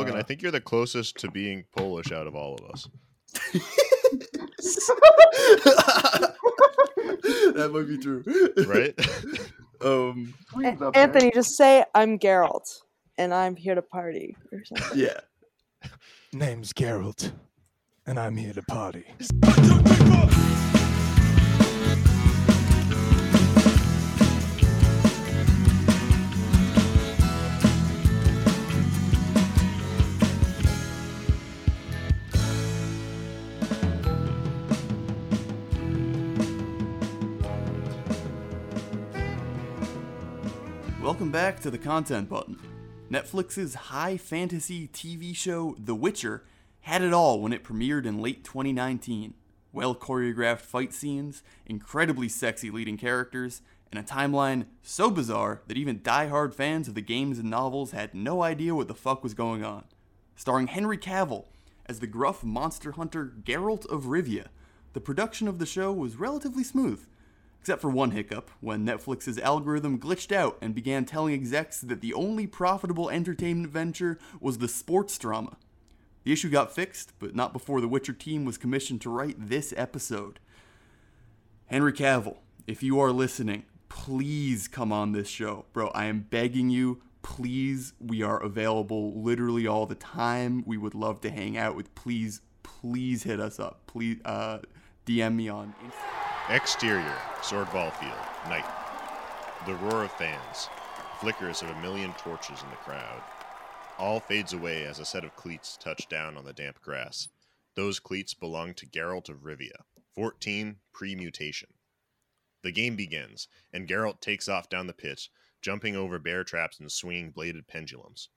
Logan, I think you're the closest to being Polish out of all of us. that might be true, right? um, A- Anthony, just say I'm Geralt and I'm here to party or something. yeah. Name's Geralt, and I'm here to party. Welcome back to the content button. Netflix's high fantasy TV show The Witcher had it all when it premiered in late 2019. Well choreographed fight scenes, incredibly sexy leading characters, and a timeline so bizarre that even die-hard fans of the games and novels had no idea what the fuck was going on. Starring Henry Cavill as the gruff monster hunter Geralt of Rivia, the production of the show was relatively smooth, except for one hiccup when Netflix's algorithm glitched out and began telling execs that the only profitable entertainment venture was the sports drama. The issue got fixed, but not before the Witcher team was commissioned to write this episode. Henry Cavill, if you are listening, please come on this show. Bro, I am begging you, please. We are available literally all the time. We would love to hang out with please please hit us up. Please uh DM me on Instagram. Exterior, Swordball Field, night. The roar of fans, flickers of a million torches in the crowd. All fades away as a set of cleats touch down on the damp grass. Those cleats belong to Geralt of Rivia, 14 pre-mutation. The game begins, and Geralt takes off down the pitch, jumping over bear traps and swinging bladed pendulums.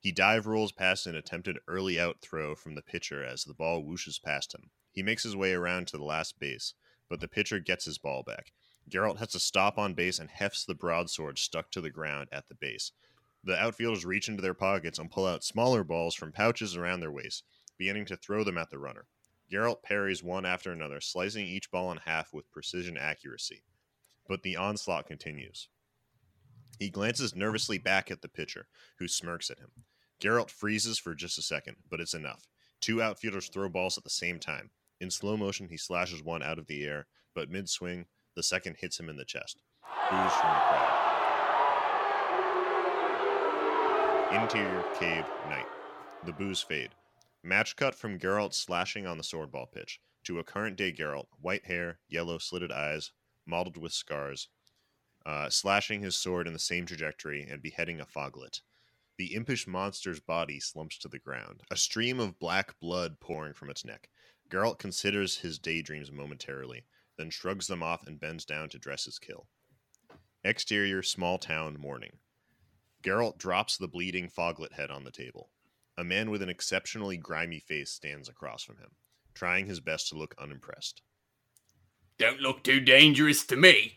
He dive rolls past an attempted early out throw from the pitcher as the ball whooshes past him. He makes his way around to the last base, but the pitcher gets his ball back. Geralt has to stop on base and hefts the broadsword stuck to the ground at the base. The outfielders reach into their pockets and pull out smaller balls from pouches around their waist, beginning to throw them at the runner. Geralt parries one after another, slicing each ball in half with precision accuracy. But the onslaught continues. He glances nervously back at the pitcher, who smirks at him. Geralt freezes for just a second, but it's enough. Two outfielders throw balls at the same time. In slow motion, he slashes one out of the air, but mid swing, the second hits him in the chest. Boos from the crowd. Interior cave night. The boos fade. Match cut from Geralt slashing on the swordball pitch to a current day Geralt, white hair, yellow slitted eyes, mottled with scars, uh, slashing his sword in the same trajectory and beheading a foglet. The impish monster's body slumps to the ground, a stream of black blood pouring from its neck. Geralt considers his daydreams momentarily, then shrugs them off and bends down to dress his kill. Exterior small town morning. Geralt drops the bleeding foglet head on the table. A man with an exceptionally grimy face stands across from him, trying his best to look unimpressed. Don't look too dangerous to me.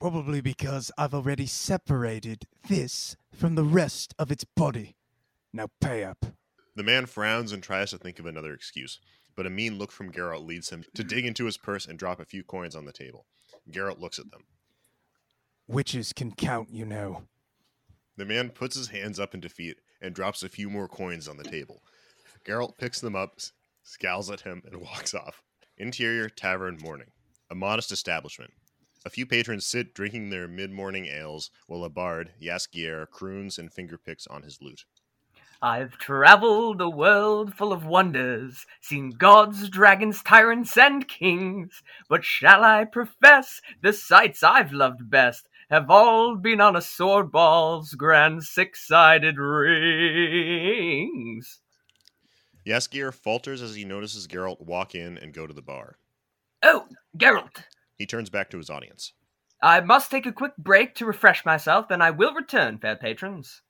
Probably because I've already separated this from the rest of its body. Now pay up. The man frowns and tries to think of another excuse, but a mean look from Geralt leads him to dig into his purse and drop a few coins on the table. Geralt looks at them. Witches can count, you know. The man puts his hands up in defeat and drops a few more coins on the table. Geralt picks them up, scowls at him, and walks off. Interior tavern morning. A modest establishment. A few patrons sit drinking their mid morning ales while a bard, Jaskier, croons and fingerpicks on his lute. I've traveled a world full of wonders, seen gods, dragons, tyrants, and kings. But shall I profess the sights I've loved best have all been on a sword ball's grand six sided rings? Jaskier falters as he notices Geralt walk in and go to the bar. Oh, Geralt, He turns back to his audience. I must take a quick break to refresh myself, then I will return, fair patrons.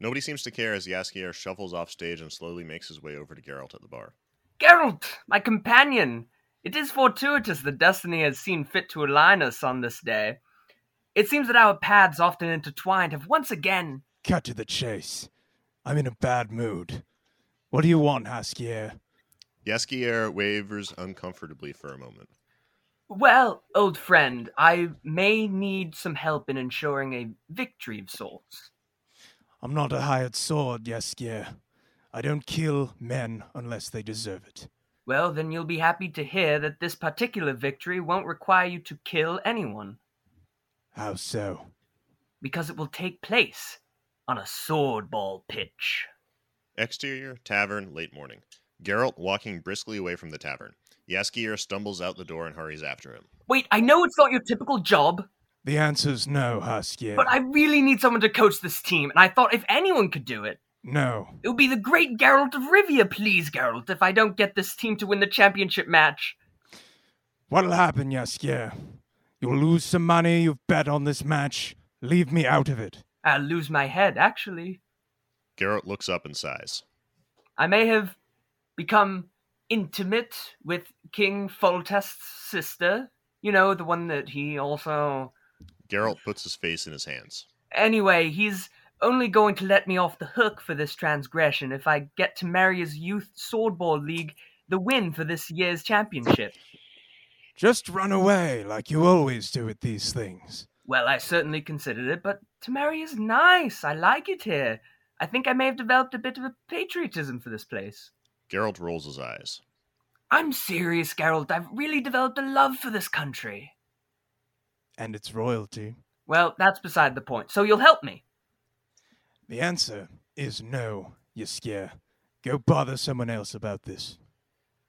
Nobody seems to care as Jaskier shuffles off stage and slowly makes his way over to Geralt at the bar. Geralt, my companion, it is fortuitous that destiny has seen fit to align us on this day. It seems that our paths, often intertwined, have once again. Cut to the chase. I'm in a bad mood. What do you want, Jaskier? Jaskier wavers uncomfortably for a moment. Well, old friend, I may need some help in ensuring a victory of sorts. I'm not a hired sword, Jaskier. I don't kill men unless they deserve it. Well, then you'll be happy to hear that this particular victory won't require you to kill anyone, How so? because it will take place on a swordball pitch. Exterior, tavern, late morning. Geralt walking briskly away from the tavern. Jaskier stumbles out the door and hurries after him. Wait, I know it's not your typical job, The answer's no, Husky. but I really need someone to coach this team, and I thought if anyone could do it, No. it would be the great Geralt of Rivia, please, Geralt, if I don't get this team to win the championship match. What'll happen, Jaskier? You'll lose some money you've bet on this match. Leave me out of it. I'll lose my head, actually. Geralt looks up and sighs. I may have become intimate with King Foltest's sister. You know, the one that he also. Geralt puts his face in his hands. Anyway, he's only going to let me off the hook for this transgression if I get to marry his youth swordball league the win for this year's championship. Just run away like you always do with these things. Well, I certainly considered it, but to marry is nice. I like it here. I think I may have developed a bit of a patriotism for this place. Geralt rolls his eyes. I'm serious, Geralt. I've really developed a love for this country. And its royalty. Well, that's beside the point. So you'll help me. The answer is no, Jaskier. Go bother someone else about this.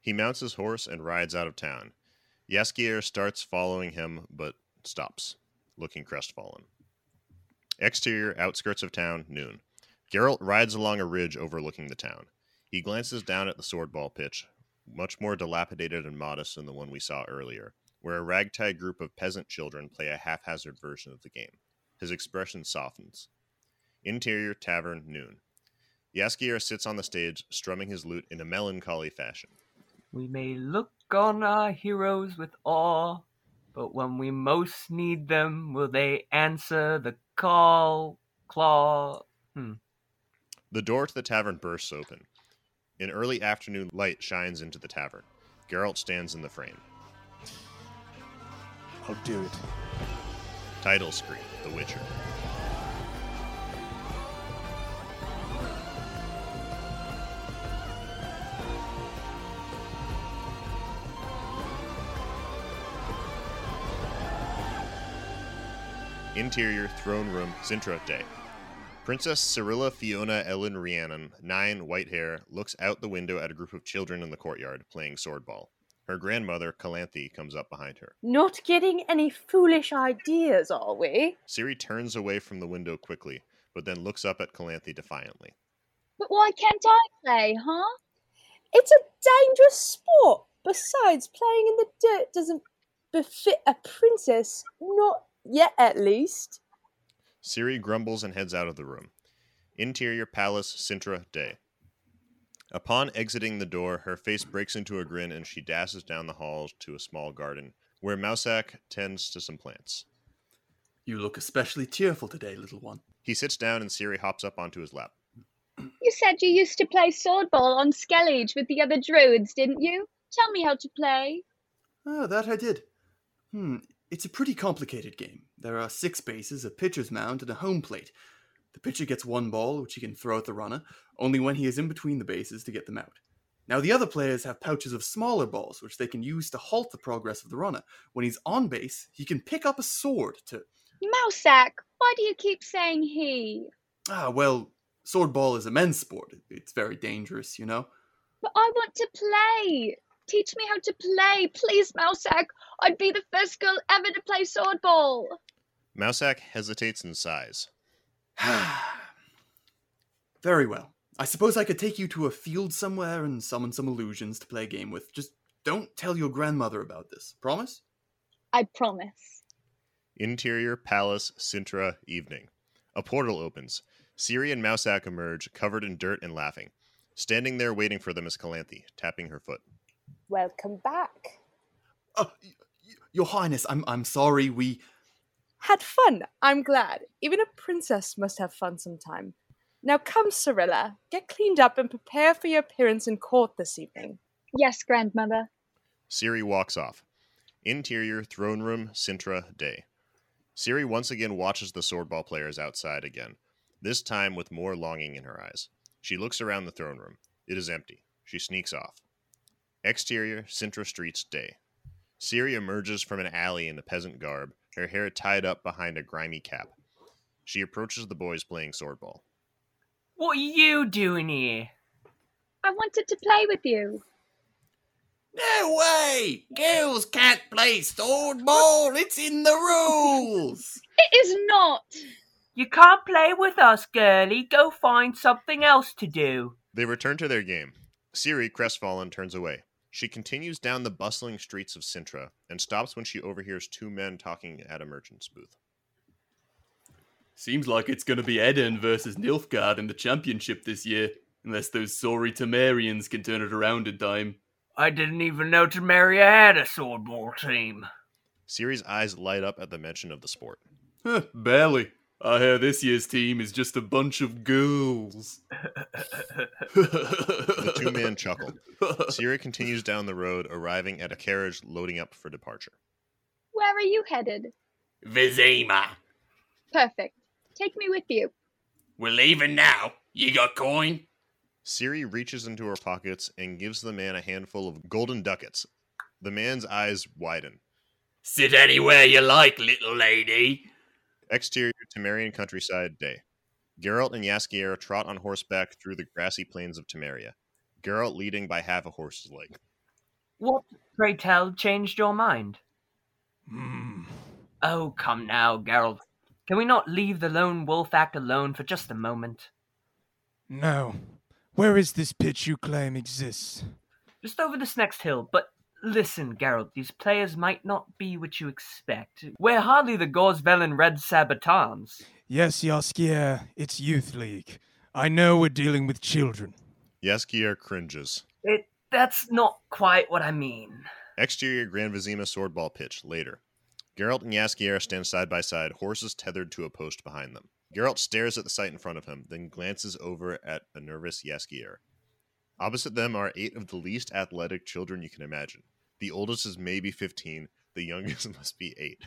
He mounts his horse and rides out of town. Jaskier starts following him, but stops, looking crestfallen. Exterior, outskirts of town, noon. Geralt rides along a ridge overlooking the town. He glances down at the swordball pitch, much more dilapidated and modest than the one we saw earlier, where a ragtag group of peasant children play a haphazard version of the game. His expression softens. Interior, tavern, noon. Jaskier sits on the stage, strumming his lute in a melancholy fashion. We may look on our heroes with awe, but when we most need them, will they answer the call? Claw. Hmm. The door to the tavern bursts open. An early afternoon light shines into the tavern. Geralt stands in the frame. I'll do it. Title screen The Witcher. Interior Throne Room Cintra Day. Princess Cirilla Fiona Elen Rhiannon, nine, white hair, looks out the window at a group of children in the courtyard playing swordball. Her grandmother, Calanthe, comes up behind her. Not getting any foolish ideas, are we? Ciri turns away from the window quickly, but then looks up at Calanthe defiantly. But why can't I play, huh? It's a dangerous sport. Besides, playing in the dirt doesn't befit a princess. Not yet, at least. Ciri grumbles and heads out of the room. Interior Palace, Cintra, Day. Upon exiting the door, her face breaks into a grin and she dashes down the hall to a small garden, where Mousesack tends to some plants. You look especially cheerful today, little one. He sits down and Ciri hops up onto his lap. You said you used to play swordball on Skellige with the other druids, didn't you? Tell me how to play. Oh, that I did. Hmm, it's a pretty complicated game. There are six bases, a pitcher's mound, and a home plate. The pitcher gets one ball, which he can throw at the runner, only when he is in between the bases to get them out. Now, the other players have pouches of smaller balls, which they can use to halt the progress of the runner. When he's on base, he can pick up a sword to. Mousesack, why do you keep saying he? Ah, well, swordball is a men's sport. It's very dangerous, you know? But I want to play. Teach me how to play, please, Mousesack. I'd be the first girl ever to play swordball. Mousesack hesitates and sighs. Very well. I suppose I could take you to a field somewhere and summon some illusions to play a game with. Just don't tell your grandmother about this. Promise? I promise. Interior Palace, Cintra, evening. A portal opens. Ciri and Mousesack emerge, covered in dirt and laughing. Standing there waiting for them is Calanthe, tapping her foot. Welcome back. Oh, y- y- your highness, I'm I'm sorry. We Had fun. I'm glad. Even a princess must have fun sometime. Now come, Cirilla. Get cleaned up and prepare for your appearance in court this evening. Yes, grandmother. Ciri walks off. Interior Throne Room, Cintra, day. Ciri once again watches the swordball players outside again, this time with more longing in her eyes. She looks around the throne room. It is empty. She sneaks off. Exterior, Cintra Streets, day. Ciri emerges from an alley in the peasant garb, her hair tied up behind a grimy cap. She approaches the boys playing swordball. What are you doing here? I wanted to play with you. No way! Girls can't play swordball. It's in the rules. It is not. You can't play with us, girlie. Go find something else to do. They return to their game. Ciri, crestfallen, turns away. She continues down the bustling streets of Cintra and stops when she overhears two men talking at a merchant's booth. Seems like it's gonna be Eden versus Nilfgaard in the championship this year, unless those sorry Temerians can turn it around in time. I didn't even know Temeria had a swordball team. Ciri's eyes light up at the mention of the sport. Huh, barely. I hear this year's team is just a bunch of girls. The two men chuckle. Ciri continues down the road, arriving at a carriage loading up for departure. Where are you headed? Vizima. Perfect. Take me with you. We're leaving now. You got coin? Ciri reaches into her pockets and gives the man a handful of golden ducats. The man's eyes widen. Sit anywhere you like, little lady. Exterior Temerian countryside day. Geralt and Jaskier trot on horseback through the grassy plains of Temeria. Geralt leading by half a horse's leg. What, pray tell, changed your mind? Hmm. Oh, come now, Geralt. Can we not leave the lone wolf act alone for just a moment? No. Where is this pitch you claim exists? Just over this next hill, but listen, Geralt, these players might not be what you expect. We're hardly the Gors Velen Red Sabatons. Yes, Jaskier, it's Youth League. I know we're dealing with children. Jaskier cringes. It that's not quite what I mean. Exterior Grand Vizima swordball pitch later. Geralt and Jaskier stand side by side, horses tethered to a post behind them. Geralt stares at the sight in front of him, then glances over at a nervous Jaskier. Opposite them are eight of the least athletic children you can imagine. The oldest is maybe 15, the youngest must be 8.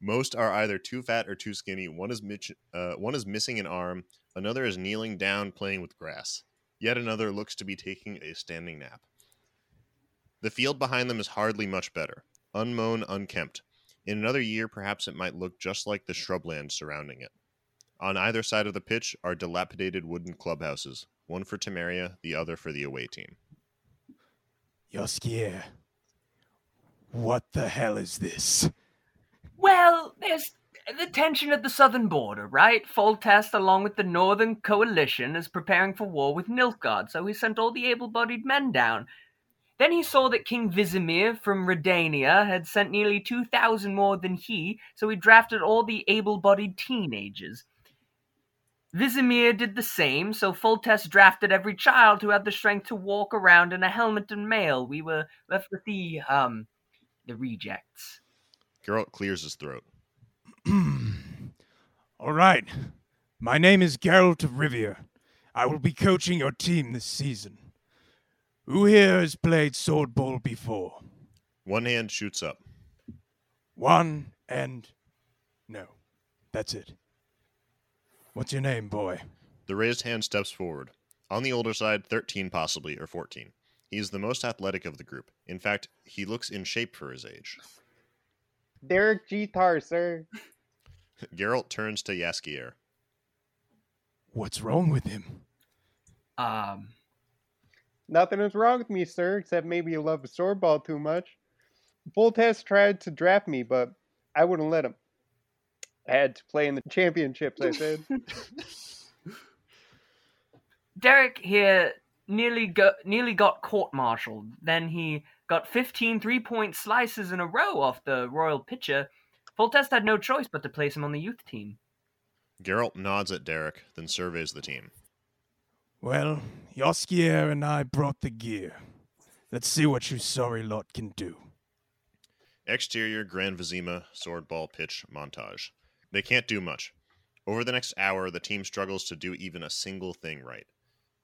Most are either too fat or too skinny. One is mitch- uh, one is missing an arm, another is kneeling down playing with grass. Yet another looks to be taking a standing nap. The field behind them is hardly much better. Unmown, unkempt. In another year, perhaps it might look just like the shrubland surrounding it. On either side of the pitch are dilapidated wooden clubhouses, one for Temeria, the other for the away team. Jaskier, what the hell is this? Well, there's the tension at the southern border, right? Foltest, along with the northern coalition, is preparing for war with Nilfgaard, so he sent all the able-bodied men down. Then he saw that King Vizimir from Redania had sent nearly 2,000 more than he, so he drafted all the able-bodied teenagers. Vizimir did the same, so Foltest drafted every child who had the strength to walk around in a helmet and mail. We were left with the, um, the rejects. Geralt clears his throat. All right. My name is Geralt of Rivia. I will be coaching your team this season. Who here has played swordball before? One hand shoots up. One and no. That's it. What's your name, boy? The raised hand steps forward. On the older side, 13 possibly, or 14. He is the most athletic of the group. In fact, he looks in shape for his age. Derek Jeter, sir. Geralt turns to Jaskier. What's wrong with him? Um, Nothing is wrong with me, sir, except maybe you love the swordball too much. Foltest tried to draft me, but I wouldn't let him. I had to play in the championships, I said. Derek here nearly got nearly got court-martialed. Then he got 15 three-point slices in a row off the royal pitcher. Foltest had no choice but to place him on the youth team. Geralt nods at Derek, then surveys the team. Well, Jaskier and I brought the gear. Let's see what you sorry lot can do. Exterior Grand Vizima sword ball pitch montage. They can't do much. Over the next hour, the team struggles to do even a single thing right.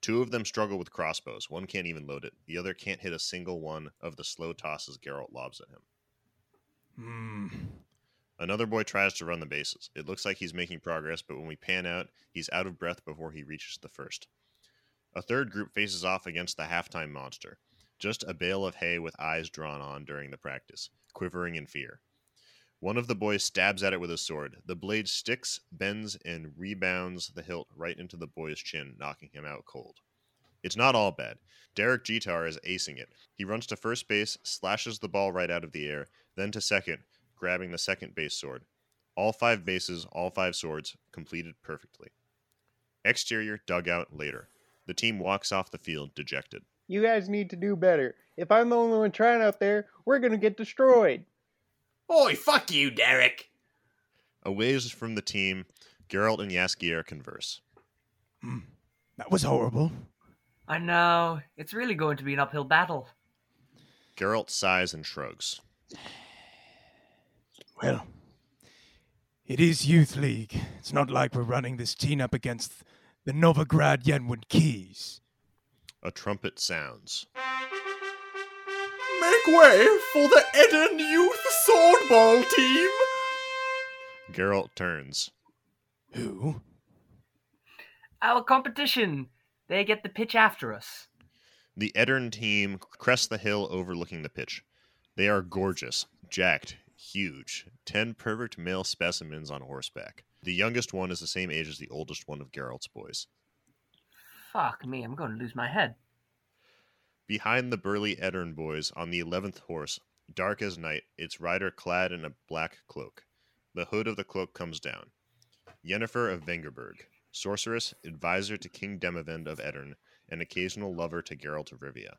Two of them struggle with crossbows. One can't even load it. The other can't hit a single one of the slow tosses Geralt lobs at him. Hmm. Another boy tries to run the bases. It looks like he's making progress, but when we pan out, he's out of breath before he reaches the first. A third group faces off against the halftime monster, just a bale of hay with eyes drawn on during the practice, quivering in fear. One of the boys stabs at it with a sword. The blade sticks, bends, and rebounds the hilt right into the boy's chin, knocking him out cold. It's not all bad. Derek Jeter is acing it. He runs to first base, slashes the ball right out of the air, then to second, grabbing the second base sword. All five bases, all five swords, completed perfectly. Exterior dugout later. The team walks off the field dejected. You guys need to do better. If I'm the only one trying out there, we're gonna get destroyed. Oi, fuck you, Derek. A ways from the team, Geralt and Jaskier converse. Hmm, that was horrible. I know. It's really going to be an uphill battle. Geralt sighs and shrugs. Well, it is Youth League. It's not like we're running this team up against the Novigrad Yenwood Keys. A trumpet sounds. Make way for the Eden Youth Swordball team! Geralt turns. Who? Our competition. They get the pitch after us. The Aedirn team crest the hill overlooking the pitch. They are gorgeous, jacked, huge, ten perfect male specimens on horseback. The youngest one is the same age as the oldest one of Geralt's boys. Fuck me, I'm going to lose my head. Behind the burly Aedirn boys, on the eleventh horse, dark as night, its rider clad in a black cloak. The hood of the cloak comes down. Yennefer of Vengerberg, sorceress, advisor to King Demavend of Aedirn, and occasional lover to Geralt of Rivia.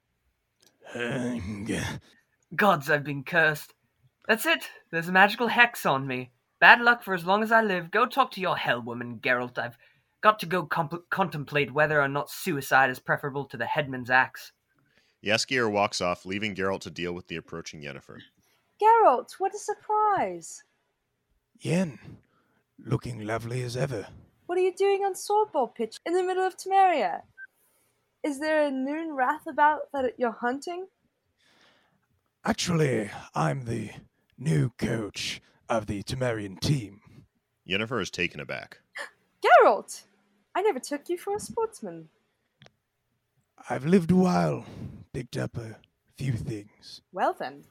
Gods, I've been cursed. That's it. There's a magical hex on me. Bad luck for as long as I live. Go talk to your hell woman, Geralt. I've got to go comp- contemplate whether or not suicide is preferable to the headman's axe. Jaskier walks off, leaving Geralt to deal with the approaching Yennefer. Geralt, what a surprise! Yen, looking lovely as ever. What are you doing on swordball pitch in the middle of Temeria? Is there a noonwraith about that you're hunting? Actually, I'm the new coach of the Temerian team. Yennefer is taken aback. Geralt! I never took you for a sportsman. I've lived a while, picked up a few things. Well then,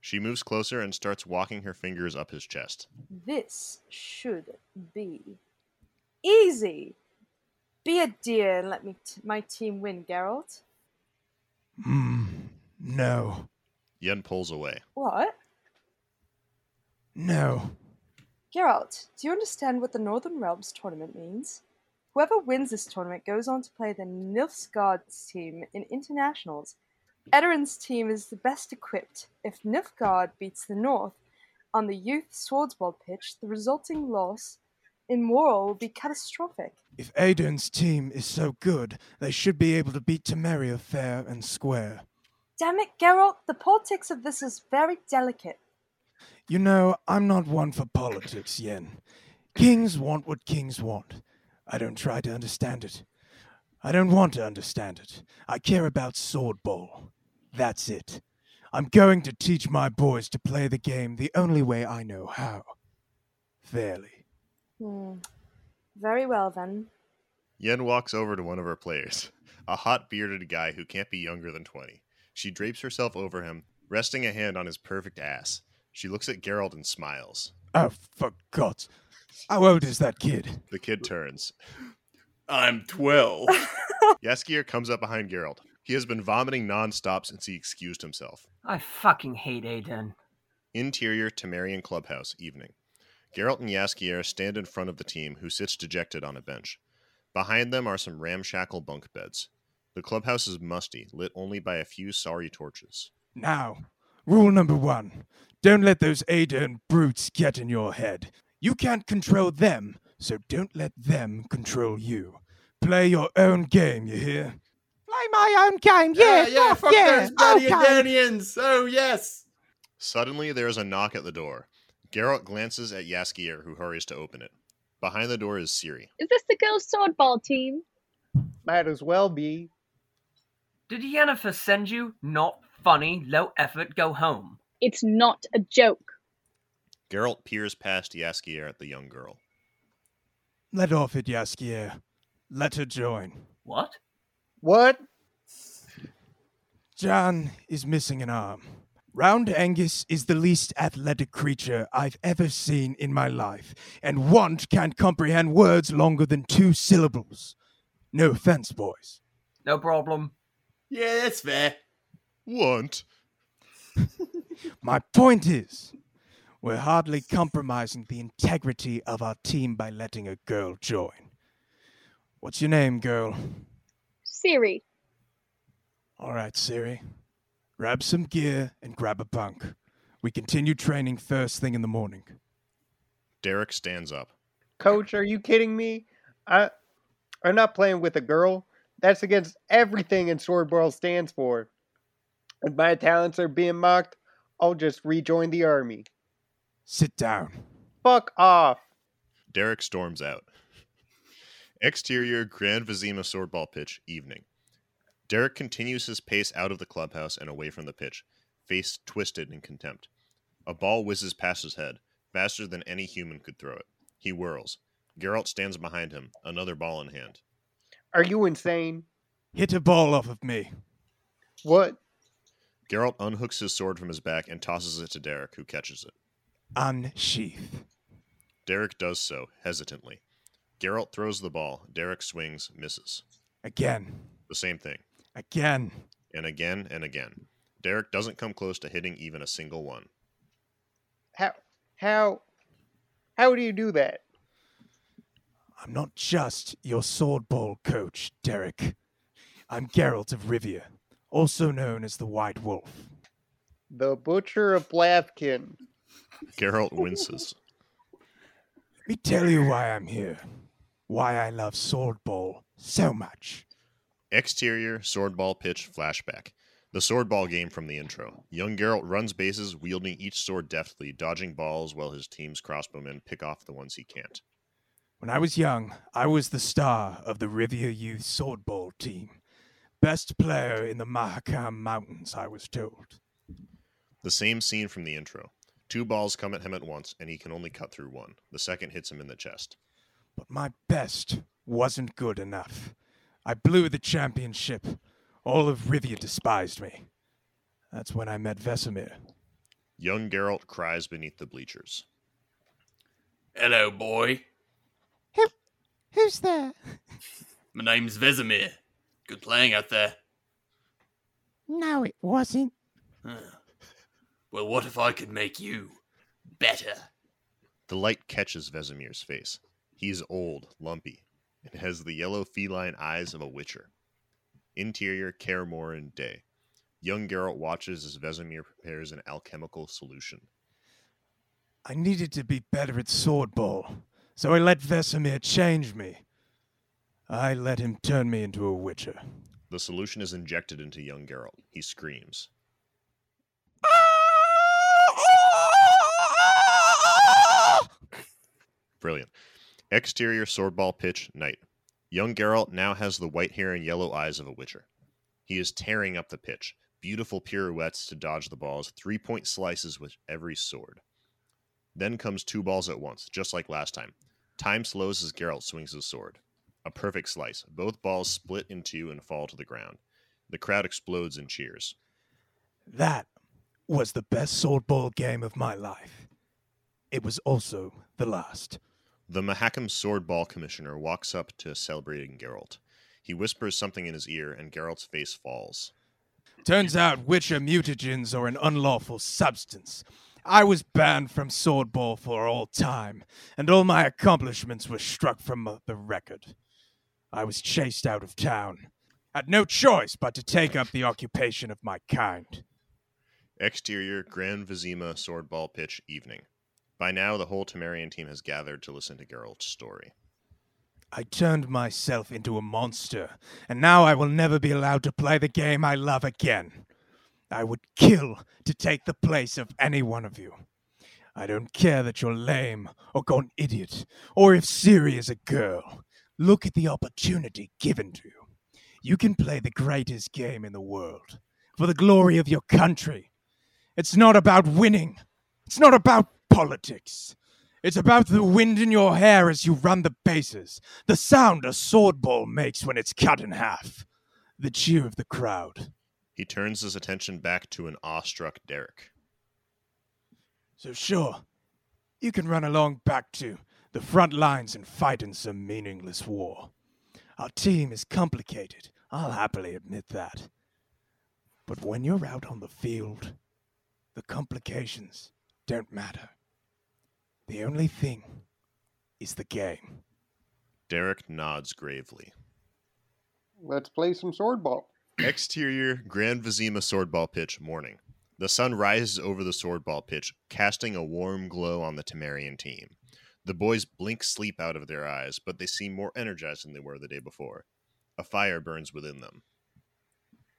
She moves closer and starts walking her fingers up his chest. this should be easy. Be a dear and let me t- my team win, Geralt. Hmm, no, Yen pulls away. What? No. Geralt, do you understand what the Northern Realms tournament means? Whoever wins this tournament goes on to play the Nilfgaard's team in internationals. Aedirn's team is the best equipped. If Nilfgaard beats the North on the youth swordsball pitch, the resulting loss in moral will be catastrophic. If Aiden's team is so good, they should be able to beat Temeria fair and square. Damn it, Geralt, the politics of this is very delicate. You know, I'm not one for politics, Yen. Kings want what kings want. I don't try to understand it. I don't want to understand it. I care about swordball. That's it. I'm going to teach my boys to play the game the only way I know how. Fairly. Hmm. Very well then. Yen walks over to one of her players, a hot bearded guy who can't be younger than 20. She drapes herself over him, resting a hand on his perfect ass. She looks at Geralt and smiles. Oh, for God's... How old is that kid? The kid turns. I'm 12. Jaskier comes up behind Geralt. He has been vomiting nonstop since he excused himself. I fucking hate Aiden. Interior Temerian clubhouse, evening. Geralt and Yaskier stand in front of the team, who sits dejected on a bench. Behind them are some ramshackle bunk beds. The clubhouse is musty, lit only by a few sorry torches. Now, rule number one don't let those Aiden brutes get in your head. You can't control them, so don't let them control you. Play your own game, you hear? Play my own game, yeah, yeah, fuck those bloody Edenians. Oh, yes. Suddenly, there is a knock at the door. Geralt glances at Jaskier, who hurries to open it. Behind the door is Ciri. Is this the girls' swordball team? Might as well be. Did Yennefer send you? Not funny, low effort, go home. It's not a joke. Geralt peers past Jaskier at the young girl. Let off it, Jaskier. Let her join. What? What? John is missing an arm. Round Angus is the least athletic creature I've ever seen in my life, and want can't comprehend words longer than two syllables. No offense, boys. No problem. Yeah, that's fair. Want? My point is, we're hardly compromising the integrity of our team by letting a girl join. What's your name, girl? Ciri. All right, Ciri. Grab some gear and grab a bunk. We continue training first thing in the morning. Derek stands up. Coach, are you kidding me? I, I'm not playing with a girl. That's against everything in Sword Swordball stands for. If my talents are being mocked, I'll just rejoin the army. Sit down. Fuck off. Derek storms out. Exterior Grand Vizima Swordball pitch, evening. Derek continues his pace out of the clubhouse and away from the pitch, face twisted in contempt. A ball whizzes past his head, faster than any human could throw it. He whirls. Geralt stands behind him, another ball in hand. Are you insane? Hit a ball off of me. What? Geralt unhooks his sword from his back and tosses it to Derek, who catches it. Unsheath. Derek does so, hesitantly. Geralt throws the ball. Derek swings, misses. Again. The same thing. Again. And again and again. Derek doesn't come close to hitting even a single one. How? How? How do you do that? I'm not just your swordball coach, Derek. I'm Geralt of Rivia, also known as the White Wolf. The Butcher of Blaviken. Geralt winces. Let me tell you why I'm here. Why I love swordball so much. Exterior swordball pitch flashback. The swordball game from the intro. Young Geralt runs bases, wielding each sword deftly, dodging balls while his team's crossbowmen pick off the ones he can't. When I was young, I was the star of the Rivia Youth Swordball team. Best player in the Mahakam Mountains, I was told. The same scene from the intro. Two balls come at him at once, and he can only cut through one. The second hits him in the chest. But my best wasn't good enough. I blew the championship. All of Rivia despised me. That's when I met Vesemir. Young Geralt cries beneath the bleachers. Hello, boy. Who, Who's there? My name's Vesemir. Good playing out there. No, it wasn't. Huh. Well, what if I could make you better? The light catches Vesemir's face. He is old, lumpy, and has the yellow feline eyes of a witcher. Interior Kaer and Day. Young Geralt watches as Vesemir prepares an alchemical solution. I needed to be better at swordball, so I let Vesemir change me. I let him turn me into a witcher. The solution is injected into young Geralt. He screams. Brilliant. Exterior swordball pitch, night. Young Geralt now has the white hair and yellow eyes of a witcher. He is tearing up the pitch, beautiful pirouettes to dodge the balls, three point slices with every sword. Then comes two balls at once, just like last time. Time slows as Geralt swings his sword. A perfect slice. Both balls split in two and fall to the ground. The crowd explodes in cheers. That was the best swordball game of my life. It was also the last. The Mahakam Swordball Commissioner walks up to celebrating Geralt. He whispers something in his ear, and Geralt's face falls. Turns out witcher mutagens are an unlawful substance. I was banned from swordball for all time, and all my accomplishments were struck from the record. I was chased out of town. Had no choice but to take up the occupation of my kind. Exterior Grand Vizima Swordball Pitch Evening. By now, the whole Temerian team has gathered to listen to Geralt's story. I turned myself into a monster, and now I will never be allowed to play the game I love again. I would kill to take the place of any one of you. I don't care that you're lame or gone idiot, or if Ciri is a girl. Look at the opportunity given to you. You can play the greatest game in the world for the glory of your country. It's not about winning. It's not about politics. It's about the wind in your hair as you run the bases, the sound a sword ball makes when it's cut in half, the cheer of the crowd. He turns his attention back to an awestruck Derek. So, sure, you can run along back to the front lines and fight in some meaningless war. Our team is complicated, I'll happily admit that. But when you're out on the field, the complications don't matter. The only thing is the game. Derek nods gravely. Let's play some sword ball. Exterior Grand Vizima swordball pitch morning. The sun rises over the swordball pitch, casting a warm glow on the Temerian team. The boys blink sleep out of their eyes, but they seem more energized than they were the day before. A fire burns within them.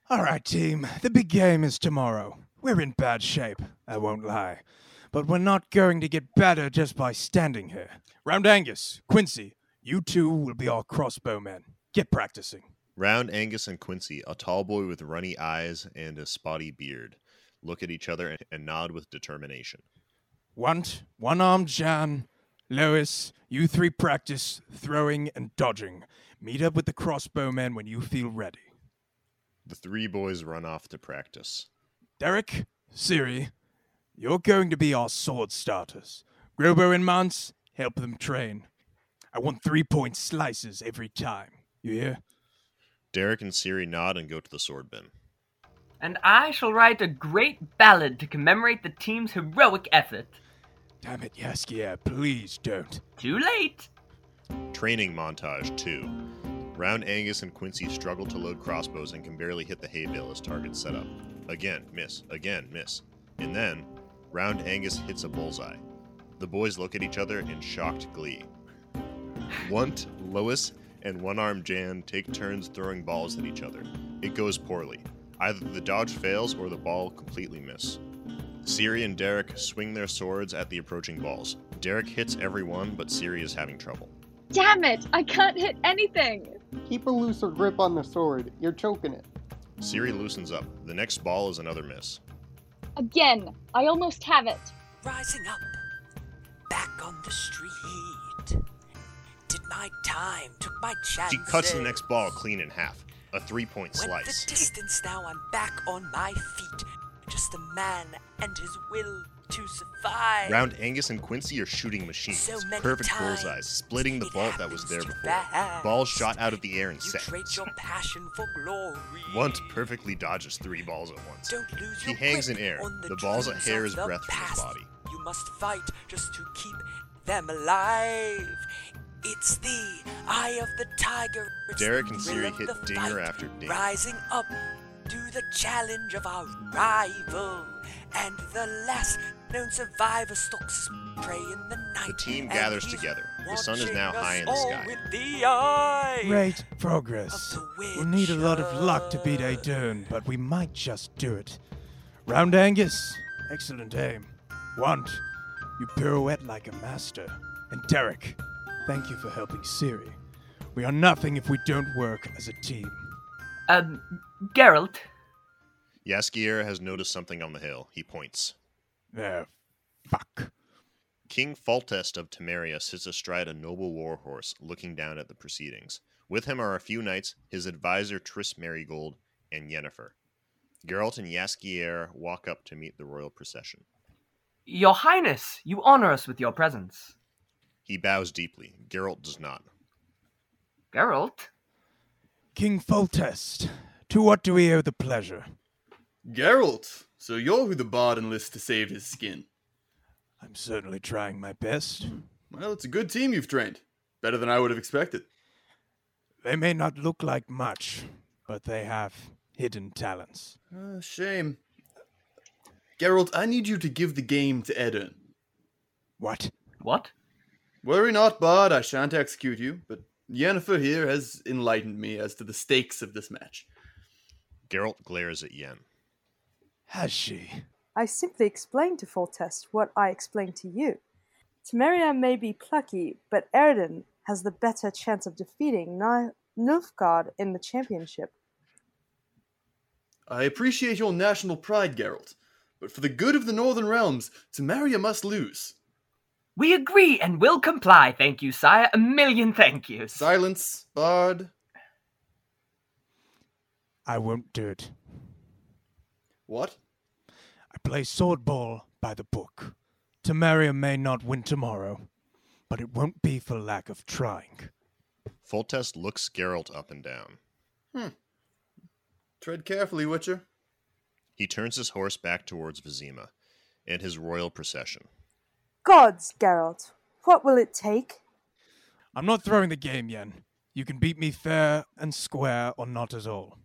All right, team, the big game is tomorrow. We're in bad shape, I won't lie. But we're not going to get better just by standing here. Round Angus, Quincy, you two will be our crossbowmen. Get practicing. Round Angus and Quincy, a tall boy with runny eyes and a spotty beard, look at each other and, and nod with determination. Want, one armed Jan, Lois, you three practice throwing and dodging. Meet up with the crossbowmen when you feel ready. The three boys run off to practice. Derek, Ciri, you're going to be our sword starters. Grobo and Mance, help them train. I want three point slices every time. You hear? Derek and Ciri nod and go to the sword bin. And I shall write a great ballad to commemorate the team's heroic effort. Damn it, Jaskier, please don't. Too late. Training montage 2. Round Angus and Quincy struggle to load crossbows and can barely hit the hay bale as targets set up. Again, miss. Again, miss. And then, Round Angus hits a bullseye. The boys look at each other in shocked glee. Want, Lois, and one armed Jan take turns throwing balls at each other. It goes poorly. Either the dodge fails or the ball completely miss. Ciri and Derek swing their swords at the approaching balls. Derek hits every one, but Ciri is having trouble. Damn it! I can't hit anything! Keep a looser grip on the sword. You're choking it. Ciri loosens up. The next ball is another miss. Again, I almost have it. Rising up, back on the street. Did my time, took my chance. She cuts the next ball clean in half. A three point Went slice. the distance, now I'm back on my feet. Just a man and his will to survive. Round Angus and Quincy are shooting machines. So Perfect times bullseyes, splitting the vault that was there before. fast. Balls shot out of the air and You trade your passion for glory. Want perfectly dodges three balls at once. Don't lose He hangs in air. the, The ball's a dreams hair's of the breadth from his past. body. You must fight just to keep them alive. It's the eye of the tiger. It's Derek and Ciri hit dinger fight. after dinger. Rising up to the challenge of our rival. And the last known survivor stalks his prey in the night. The team gathers together. The sun is now high in the sky. With the eye Great progress. We'll need a lot of luck to beat Witcher. Aedirn, but we might just do it. Round Angus, excellent aim. Want, you pirouette like a master. And Derek, thank you for helping Ciri. We are nothing if we don't work as a team. Um, Geralt, Jaskier has noticed something on the hill. He points. There, fuck. King Foltest of Temeria sits astride a noble warhorse, looking down at the proceedings. With him are a few knights, his advisor Triss Merigold, and Yennefer. Geralt and Jaskier walk up to meet the royal procession. Your Highness, you honor us with your presence. He bows deeply. Geralt does not. Geralt? King Foltest, to what do we owe the pleasure? Geralt, so you're who the bard enlists to save his skin. I'm certainly trying my best. Well, it's a good team you've trained. Better than I would have expected. They may not look like much, but they have hidden talents. Uh, shame. Geralt, I need you to give the game to Aedirn. What? What? Worry not, bard, I shan't execute you, but Yennefer here has enlightened me as to the stakes of this match. Geralt glares at Yen. Has she? I simply explained to Foltest what I explained to you. Temeria may be plucky, but Eridan has the better chance of defeating Ni- Nilfgaard in the championship. I appreciate your national pride, Geralt, but for the good of the Northern Realms, Temeria must lose. We agree and will comply. Thank you, sire. A million thank yous. Silence, Bard. I won't do it. What? I play sword ball by the book. Temeria may not win tomorrow, but it won't be for lack of trying. Foltest looks Geralt up and down. Hmm. Tread carefully, Witcher. He turns his horse back towards Vizima and his royal procession. Gods, Geralt, what will it take? I'm not throwing the game, Yen. You can beat me fair and square or not at all.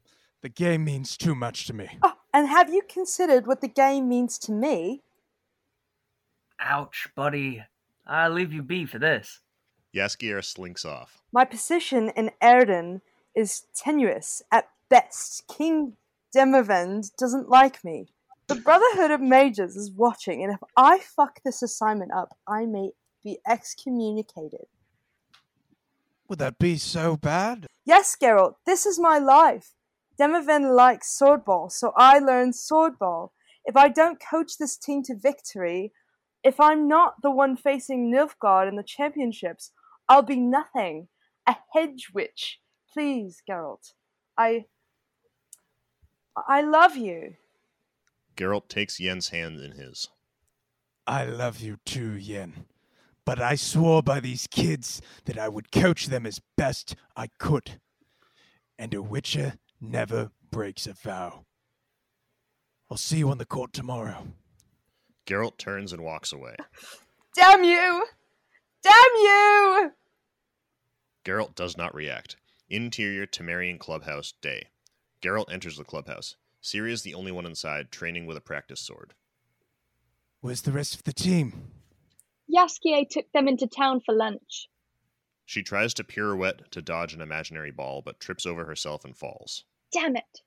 The game means too much to me. Oh, and have you considered what the game means to me? Ouch, buddy. I'll leave you be for this. Jaskier slinks off. My position in Aedirn is tenuous at best. King Demavend doesn't like me. The Brotherhood of Mages is watching, and if I fuck this assignment up, I may be excommunicated. Would that be so bad? Yes, Geralt, this is my life. Demavend likes swordball, so I learned swordball. If I don't coach this team to victory, if I'm not the one facing Nilfgaard in the championships, I'll be nothing. A hedge witch. Please, Geralt. I. I love you. Geralt takes Yen's hand in his. I love you too, Yen. But I swore by these kids that I would coach them as best I could. And a witcher never breaks a vow. I'll see you on the court tomorrow. Geralt turns and walks away. Damn you! Damn you! Geralt does not react. Interior Temerian clubhouse day. Geralt enters the clubhouse. Ciri is the only one inside, training with a practice sword. Where's the rest of the team? Jaskier took them into town for lunch. She tries to pirouette to dodge an imaginary ball, but trips over herself and falls. Damn it.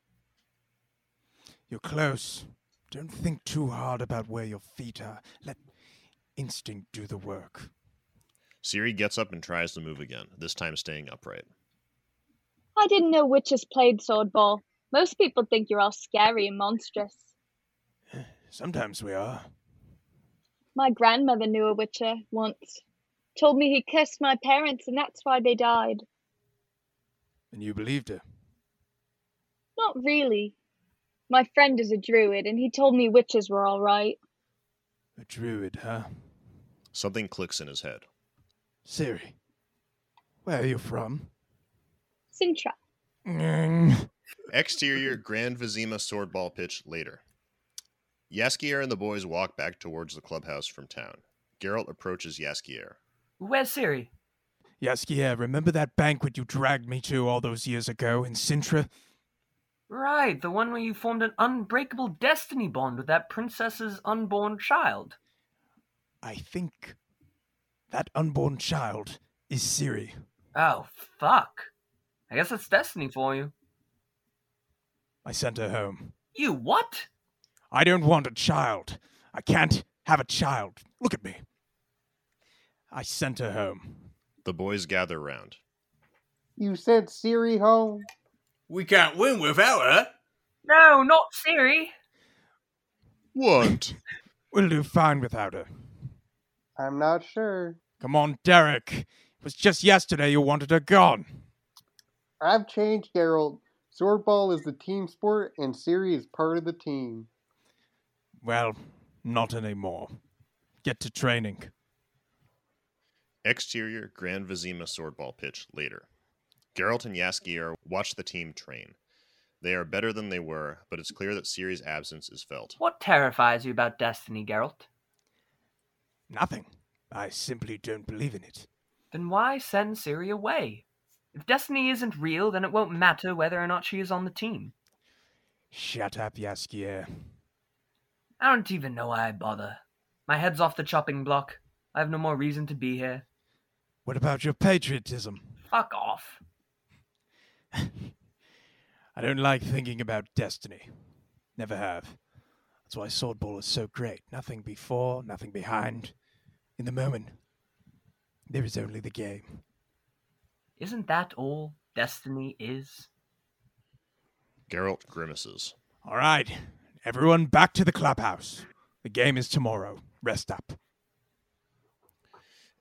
You're close. Don't think too hard about where your feet are. Let instinct do the work. Ciri gets up and tries to move again, this time staying upright. I didn't know witches played swordball. Most people think you're all scary and monstrous. Sometimes we are. My grandmother knew a witcher once. Told me he cursed my parents and that's why they died. And you believed her. Not really. My friend is a druid and he told me witches were all right. A druid, huh? Something clicks in his head. Ciri, where are you from? Cintra. Mm. Exterior Grand Vizima swordball pitch later. Jaskier and the boys walk back towards the clubhouse from town. Geralt approaches Jaskier. Where's Ciri? Jaskier, remember that banquet you dragged me to all those years ago in Cintra? Right, the one where you formed an unbreakable destiny bond with that princess's unborn child. I think that unborn child is Ciri. Oh, fuck. I guess it's destiny for you. I sent her home. You what? I don't want a child. I can't have a child. Look at me. I sent her home. The boys gather round. You sent Ciri home? We can't win without her. No, not Ciri. What? We'll do fine without her. I'm not sure. Come on, Derek. It was just yesterday you wanted her gone. I've changed, Geralt. Swordball is the team sport, and Ciri is part of the team. Well, not anymore. Get to training. Exterior Grand Vizima swordball pitch later. Geralt and Jaskier watch the team train. They are better than they were, but it's clear that Ciri's absence is felt. What terrifies you about destiny, Geralt? Nothing. I simply don't believe in it. Then why send Ciri away? If destiny isn't real, then it won't matter whether or not she is on the team. Shut up, Jaskier. I don't even know why I bother. My head's off the chopping block. I have no more reason to be here. What about your patriotism? Fuck off. I don't like thinking about destiny. Never have. That's why Swordball is so great. Nothing before, nothing behind. In the moment, there is only the game. Isn't that all destiny is? Geralt grimaces. All right, everyone back to the clubhouse. The game is tomorrow. Rest up.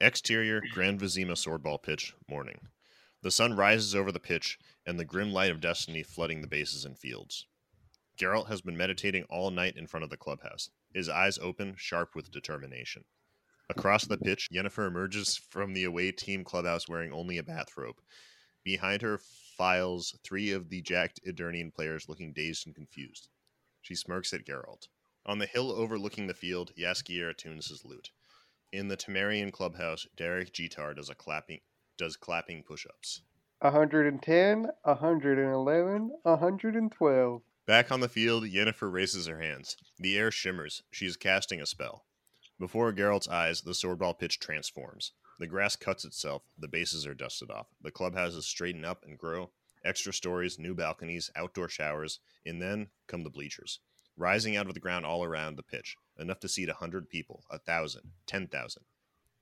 Exterior Grand Vizima swordball pitch, morning. The sun rises over the pitch, and the grim light of destiny flooding the bases and fields. Geralt has been meditating all night in front of the clubhouse, his eyes open, sharp with determination. Across the pitch, Yennefer emerges from the away team clubhouse wearing only a bathrobe. Behind her files three of the jacked Aedirnian players looking dazed and confused. She smirks at Geralt. On the hill overlooking the field, Jaskier tunes his lute. In the Temerian clubhouse, Derek Jeter does a clapping does clapping push-ups. 110, 111, 112. Back on the field, Yennefer raises her hands. The air shimmers. She is casting a spell. Before Geralt's eyes, the swordball pitch transforms. The grass cuts itself, the bases are dusted off, the clubhouses straighten up and grow, extra stories, new balconies, outdoor showers, and then come the bleachers, rising out of the ground all around the pitch, enough to seat a hundred people, a thousand, ten thousand.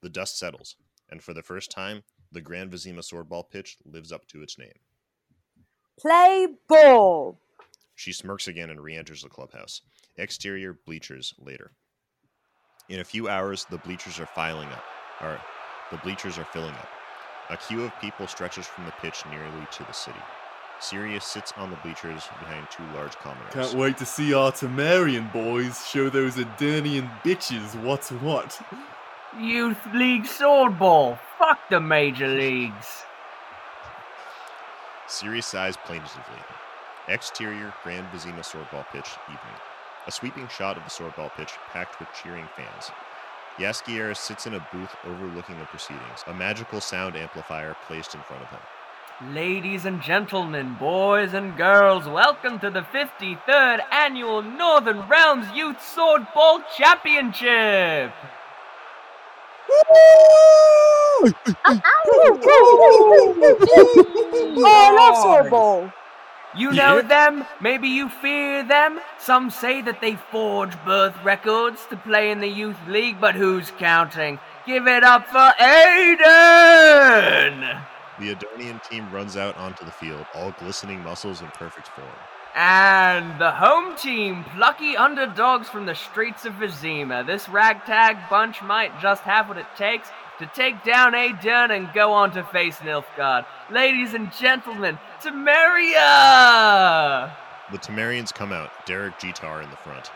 The dust settles, and for the first time, the Grand Vizima swordball pitch lives up to its name. Play ball. She smirks again and re enters the clubhouse. Exterior bleachers later. In a few hours, the bleachers are filing up. Or, the bleachers are filling up. A queue of people stretches from the pitch nearly to the city. Ciri sits on the bleachers behind two large commoners. Can't wait to see our Temerian boys show those Aedirnian bitches what's what. Youth League Swordball. Fuck the major leagues. Ciri sighs plaintively. Exterior Grand Vizima swordball pitch evening. A sweeping shot of the swordball pitch packed with cheering fans. Jaskier sits in a booth overlooking the proceedings, a magical sound amplifier placed in front of him. Ladies and gentlemen, boys and girls, welcome to the 53rd annual Northern Realms Youth Swordball Championship. Oh, I love swordball. You know them, maybe you fear them. Some say that they forge birth records to play in the youth league, but who's counting? Give it up for Aedirn! The Aedirnian team runs out onto the field, all glistening muscles in perfect form. And the home team, plucky underdogs from the streets of Vizima. This ragtag bunch might just have what it takes to take down Aedirn and go on to face Nilfgaard. Ladies and gentlemen, Temeria! The Temerians come out, Derek Jeter in the front.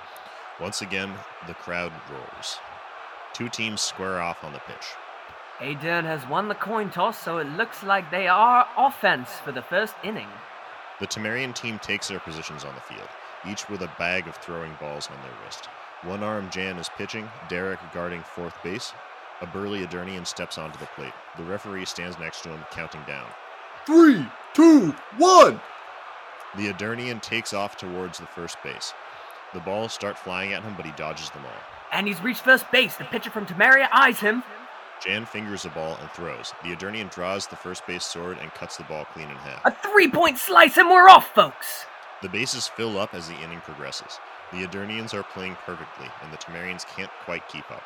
Once again, the crowd roars. Two teams square off on the pitch. Aedirn has won the coin toss, so it looks like they are offense for the first inning. The Temerian team takes their positions on the field, each with a bag of throwing balls on their wrist. One arm Jan is pitching, Derek guarding fourth base. A burly Aedirnian steps onto the plate. The referee stands next to him, counting down. Three, two, one. The Aedirnian takes off towards the first base. The balls start flying at him, but he dodges them all. And he's reached first base. The pitcher from Temeria eyes him. Jan fingers the ball and throws. The Aedirnian draws the first base sword and cuts the ball clean in half. A three point slice, and we're off, folks! The bases fill up as the inning progresses. The Aedirnians are playing perfectly, and the Temerians can't quite keep up.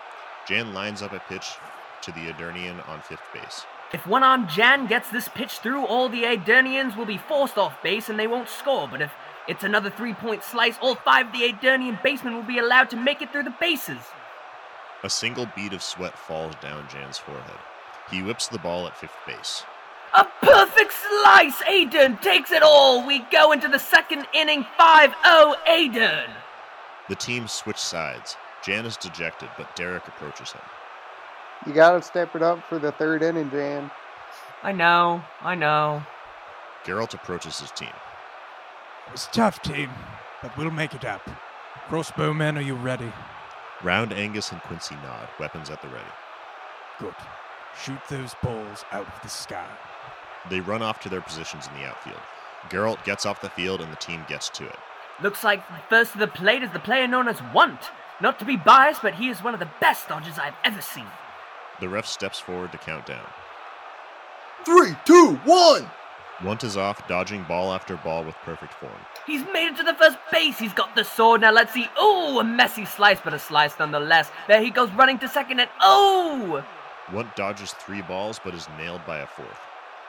Jan lines up a pitch to the Aedirnian on fifth base. If one armed Jan gets this pitch through, all the Aedirnians will be forced off base and they won't score. But if it's another three point slice, all five of the Aedirnian basemen will be allowed to make it through the bases. A single bead of sweat falls down Jan's forehead. He whips the ball at fifth base. A perfect slice! Aedirn takes it all! We go into the second inning 5 0 Aedirn! The teams switch sides. Jan is dejected, but Derek approaches him. You gotta step it up for the third inning, Jan. I know, I know. Geralt approaches his team. It's tough, team, but we'll make it up. Crossbowmen, are you ready? Round Angus and Quincy nod, weapons at the ready. Good. Shoot those balls out of the sky. They run off to their positions in the outfield. Geralt gets off the field and the team gets to it. Looks like first to the plate is the player known as Want. Not to be biased, but he is one of the best dodgers I've ever seen. The ref steps forward to count down. Three, two, one. Want is off, dodging ball after ball with perfect form. He's made it to the first base. He's got the sword. Now let's see. Oh, a messy slice, but a slice nonetheless. There he goes running to second, and oh! Want dodges three balls but is nailed by a fourth.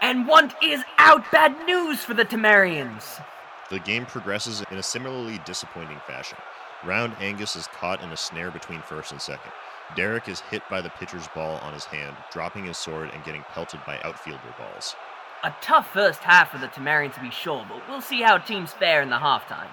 And Want is out. Bad news for the Temerians. The game progresses in a similarly disappointing fashion. Round Angus is caught in a snare between first and second. Derek is hit by the pitcher's ball on his hand, dropping his sword and getting pelted by outfielder balls. A tough first half for the Temerians to be sure, but we'll see how teams fare in the halftime.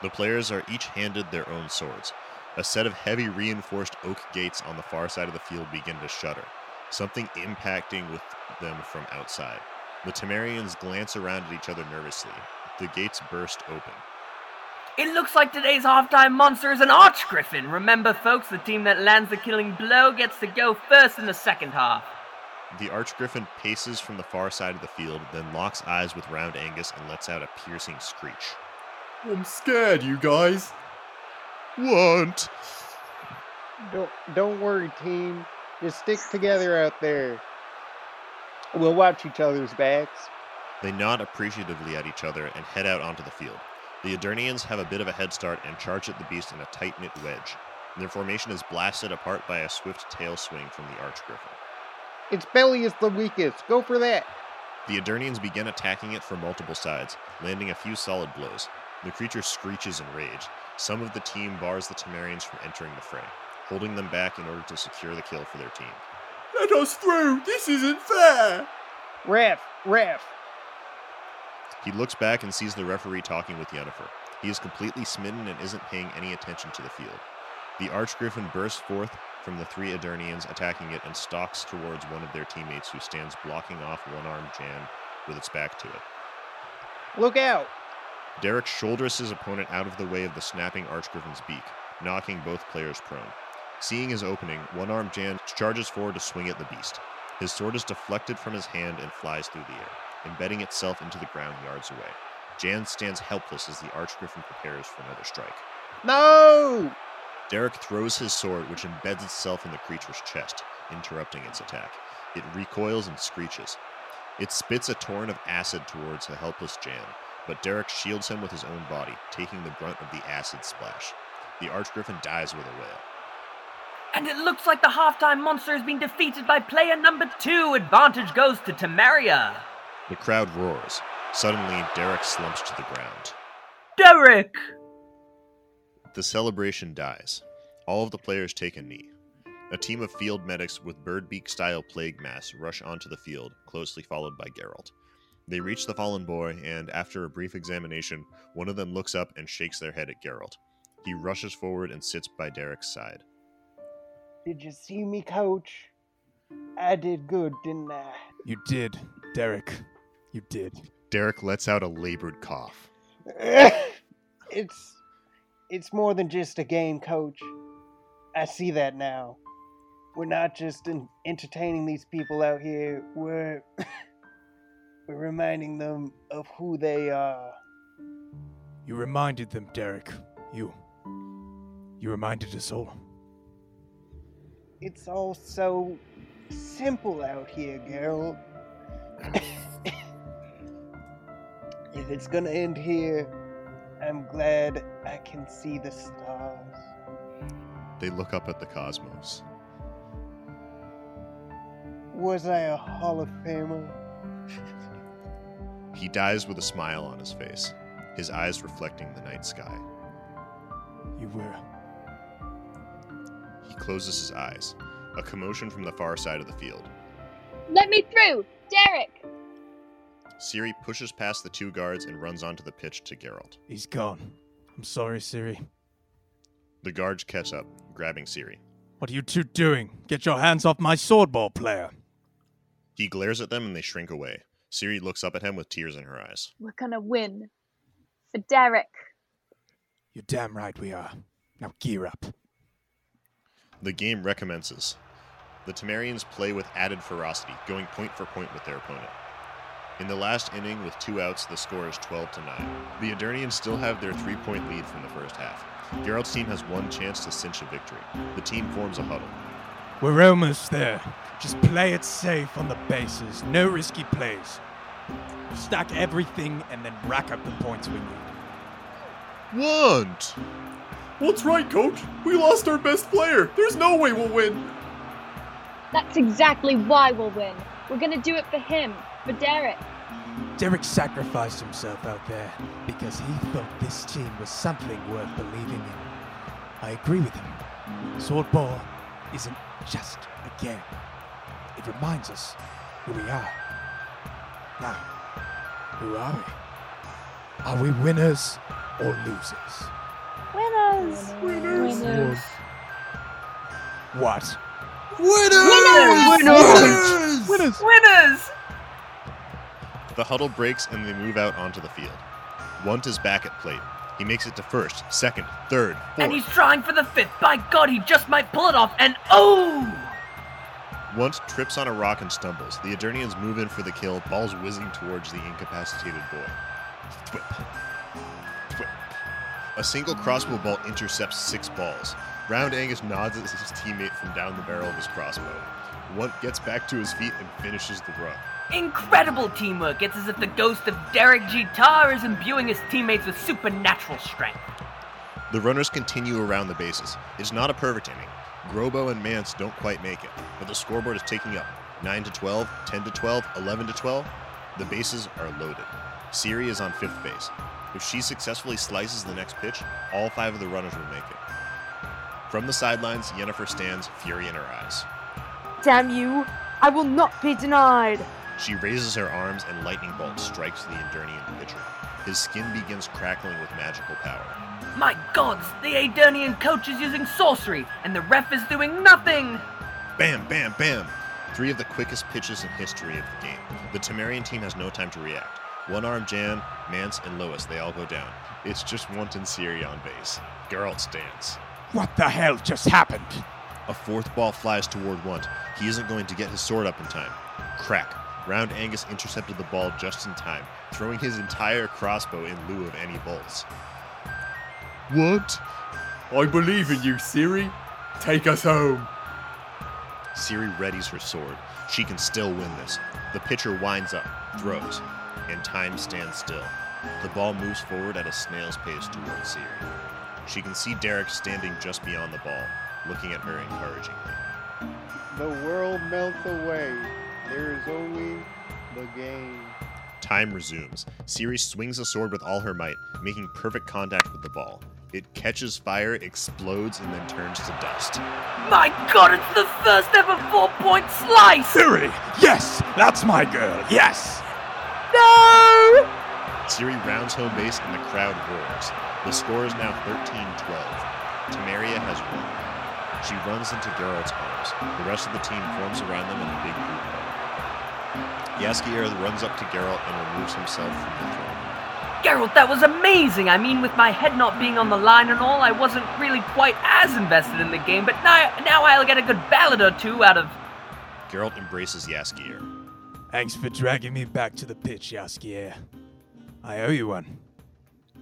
The players are each handed their own swords. A set of heavy reinforced oak gates on the far side of the field begin to shudder, something impacting with them from outside. The Temerians glance around at each other nervously. The gates burst open. It looks like today's halftime monster is an arch griffin. Remember, folks, the team that lands the killing blow gets to go first in the second half. The Archgriffin paces from the far side of the field, then locks eyes with Round Angus and lets out a piercing screech. I'm scared, you guys. What? Don't don't worry, team. Just stick together out there. We'll watch each other's backs. They nod appreciatively at each other and head out onto the field. The Aedirnians have a bit of a head start and charge at the beast in a tight knit wedge. Their formation is blasted apart by a swift tail swing from the Archgriffin. Its belly is the weakest. Go for that. The Aedirnians begin attacking it from multiple sides, landing a few solid blows. The creature screeches in rage. Some of the team bars the Temerians from entering the fray, holding them back in order to secure the kill for their team. Let us through! This isn't fair! Ref, ref. He looks back and sees the referee talking with Yennefer. He is completely smitten and isn't paying any attention to the field. The Archgriffin bursts forth from the three Aedirnians attacking it and stalks towards one of their teammates who stands blocking off one armed Jan with its back to it. Look out. Derek shoulders his opponent out of the way of the snapping Archgriffin's beak, knocking both players prone. Seeing his opening, one armed Jan charges forward to swing at the beast. His sword is deflected from his hand and flies through the air, embedding itself into the ground yards away. Jan stands helpless as the Archgriffin prepares for another strike. No! Derek throws his sword, which embeds itself in the creature's chest, interrupting its attack. It recoils and screeches. It spits a torrent of acid towards the helpless Jan, but Derek shields him with his own body, taking the brunt of the acid splash. The Archgriffin dies with a wail. And it looks like the halftime monster has been defeated by player number two. Advantage goes to Temeria. The crowd roars. Suddenly, Derek slumps to the ground. Derek! The celebration dies. All of the players take a knee. A team of field medics with birdbeak style plague masks rush onto the field, closely followed by Geralt. They reach the fallen boy, and after a brief examination, one of them looks up and shakes their head at Geralt. He rushes forward and sits by Derek's side. Did you see me, coach? I did good, didn't I? You did, Derek. You did. Derek lets out a labored cough. it's it's more than just a game, coach. I see that now. We're not just en- entertaining these people out here. We're we're reminding them of who they are. You reminded them, Derek. You. You reminded us all. It's all so simple out here, girl. if it's gonna end here, I'm glad I can see the stars. They look up at the cosmos. Was I a Hall of Famer? He dies with a smile on his face, his eyes reflecting the night sky. You were. He closes his eyes. A commotion from the far side of the field. Let me through! Derek! Ciri pushes past the two guards and runs onto the pitch to Geralt. He's gone. I'm sorry, Ciri. The guards catch up, grabbing Ciri. What are you two doing? Get your hands off my swordball player. He glares at them and they shrink away. Ciri looks up at him with tears in her eyes. We're gonna win. For Derek. You're damn right we are. Now gear up. The game recommences. The Temerians play with added ferocity, going point for point with their opponent. In the last inning, with two outs, the score is 12 to 9. The Aedirnians still have their three point lead from the first half. Geralt's team has one chance to cinch a victory. The team forms a huddle. We're almost there. Just play it safe on the bases. No risky plays. Stack everything and then rack up the points we need. Want! What's right, coach? We lost our best player. There's no way we'll win. That's exactly why we'll win. We're gonna do it for him, for Derek. Derek sacrificed himself out there because he thought this team was something worth believing in. I agree with him. Swordball isn't just a game. It reminds us who we are. Now, who are we? Are we winners or losers? Winners! Winners. What? Winners! Winners! Winners! Winners! The huddle breaks and they move out onto the field. Wunt is back at plate. He makes it to first, second, third, And he's trying for the fifth. By God, he just might pull it off. And oh! Wunt trips on a rock and stumbles. The Aedirnians move in for the kill, balls whizzing towards the incapacitated boy. Thwip. Thwip. A single crossbow bolt intercepts six balls. Round Angus nods at his teammate from down the barrel of his crossbow. Wunt gets back to his feet and finishes the run. Incredible teamwork. It's as if the ghost of Derek Jeter is imbuing his teammates with supernatural strength. The runners continue around the bases. It's not a perfect inning. Grobo and Mance don't quite make it, but the scoreboard is taking up 9 to 12, 10 to 12, 11 to 12. The bases are loaded. Ciri is on fifth base. If she successfully slices the next pitch, all five of the runners will make it. From the sidelines, Yennefer stands, fury in her eyes. Damn you! I will not be denied! She raises her arms and lightning bolt strikes the Aedirnian pitcher. His skin begins crackling with magical power. My gods, the Aedirnian coach is using sorcery, and the ref is doing nothing! Bam, bam, bam! Three of the quickest pitches in history of the game. The Temerian team has no time to react. One arm Jan, Mance, and Lois, they all go down. It's just Wunt and Ciri on base. Geralt stands. What the hell just happened? A fourth ball flies toward Wunt. He isn't going to get his sword up in time. Crack. Round Angus intercepted the ball just in time, throwing his entire crossbow in lieu of any bolts. What? I believe in you, Ciri. Take us home. Ciri readies her sword. She can still win this. The pitcher winds up, throws, and time stands still. The ball moves forward at a snail's pace towards Ciri. She can see Derek standing just beyond the ball, looking at her encouragingly. The world melts away. There is only the game. Time resumes. Ciri swings a sword with all her might, making perfect contact with the ball. It catches fire, explodes, and then turns to dust. My god, it's the first ever four point slice! Ciri! Yes! That's my girl! Yes! No! Ciri rounds home base and the crowd roars. The score is now 13 12. Temeria has won. She runs into Geralt's arms. The rest of the team forms around them in a big group hug. Jaskier runs up to Geralt and removes himself from the throne. Geralt, that was amazing! I mean, with my head not being on the line and all, I wasn't really quite as invested in the game, but now, now I'll get a good ballad or two out of. Geralt embraces Jaskier. Thanks for dragging me back to the pitch, Jaskier. I owe you one.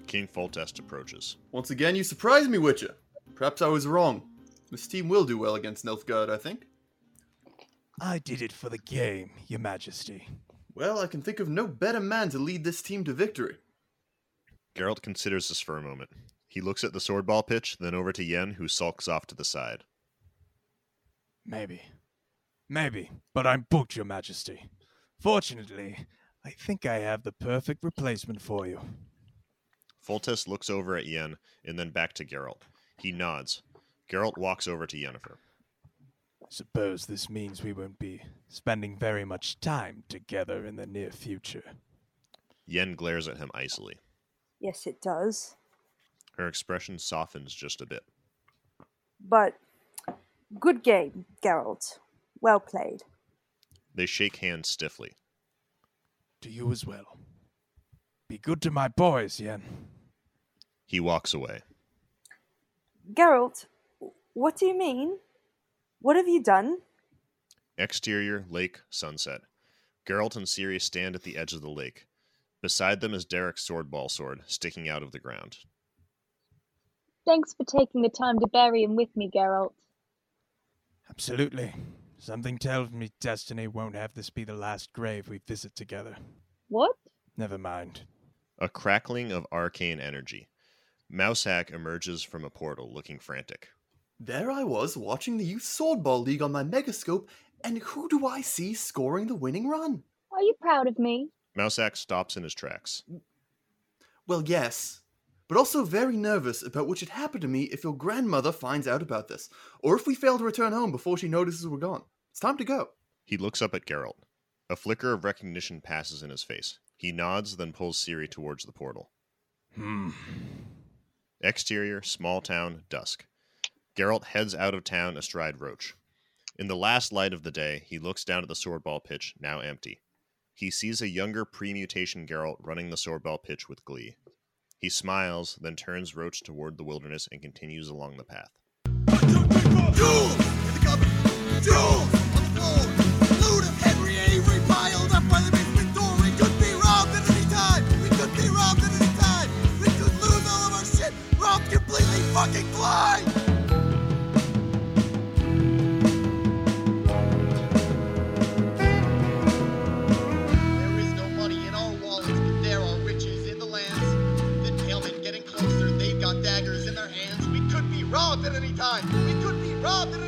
King Foltest approaches. Once again, you surprised me, Witcher. Perhaps I was wrong. This team will do well against Nilfgaard, I think. I did it for the game, Your Majesty. Well, I can think of no better man to lead this team to victory. Geralt considers this for a moment. He looks at the swordball pitch, then over to Yen, who sulks off to the side. Maybe. Maybe, but I'm booked, Your Majesty. Fortunately, I think I have the perfect replacement for you. Foltest looks over at Yen and then back to Geralt. He nods. Geralt walks over to Yennefer. Suppose this means we won't be spending very much time together in the near future. Yen glares at him icily. Yes, it does. Her expression softens just a bit. But good game, Geralt. Well played. They shake hands stiffly. To you as well. Be good to my boys, Yen. He walks away. Geralt, what do you mean? What have you done? Exterior, lake, sunset. Geralt and Ciri stand at the edge of the lake. Beside them is Derek's sword ball sword, sticking out of the ground. Thanks for taking the time to bury him with me, Geralt. Absolutely. Something tells me destiny won't have this be the last grave we visit together. What? Never mind. A crackling of arcane energy. Mousesack emerges from a portal, looking frantic. There I was watching the Youth Swordball League on my Megascope, and who do I see scoring the winning run? Are you proud of me? Mousesack stops in his tracks. Well, yes, but also very nervous about what should happen to me if your grandmother finds out about this, or if we fail to return home before she notices we're gone. It's time to go. He looks up at Geralt. A flicker of recognition passes in his face. He nods, then pulls Ciri towards the portal. Hmm. Exterior, small town, dusk. Geralt heads out of town astride Roach. In the last light of the day, he looks down at the swordball pitch, now empty. He sees a younger pre-mutation Geralt running the swordball pitch with glee. He smiles, then turns Roach toward the wilderness and continues along the path. Jules! In the Padre.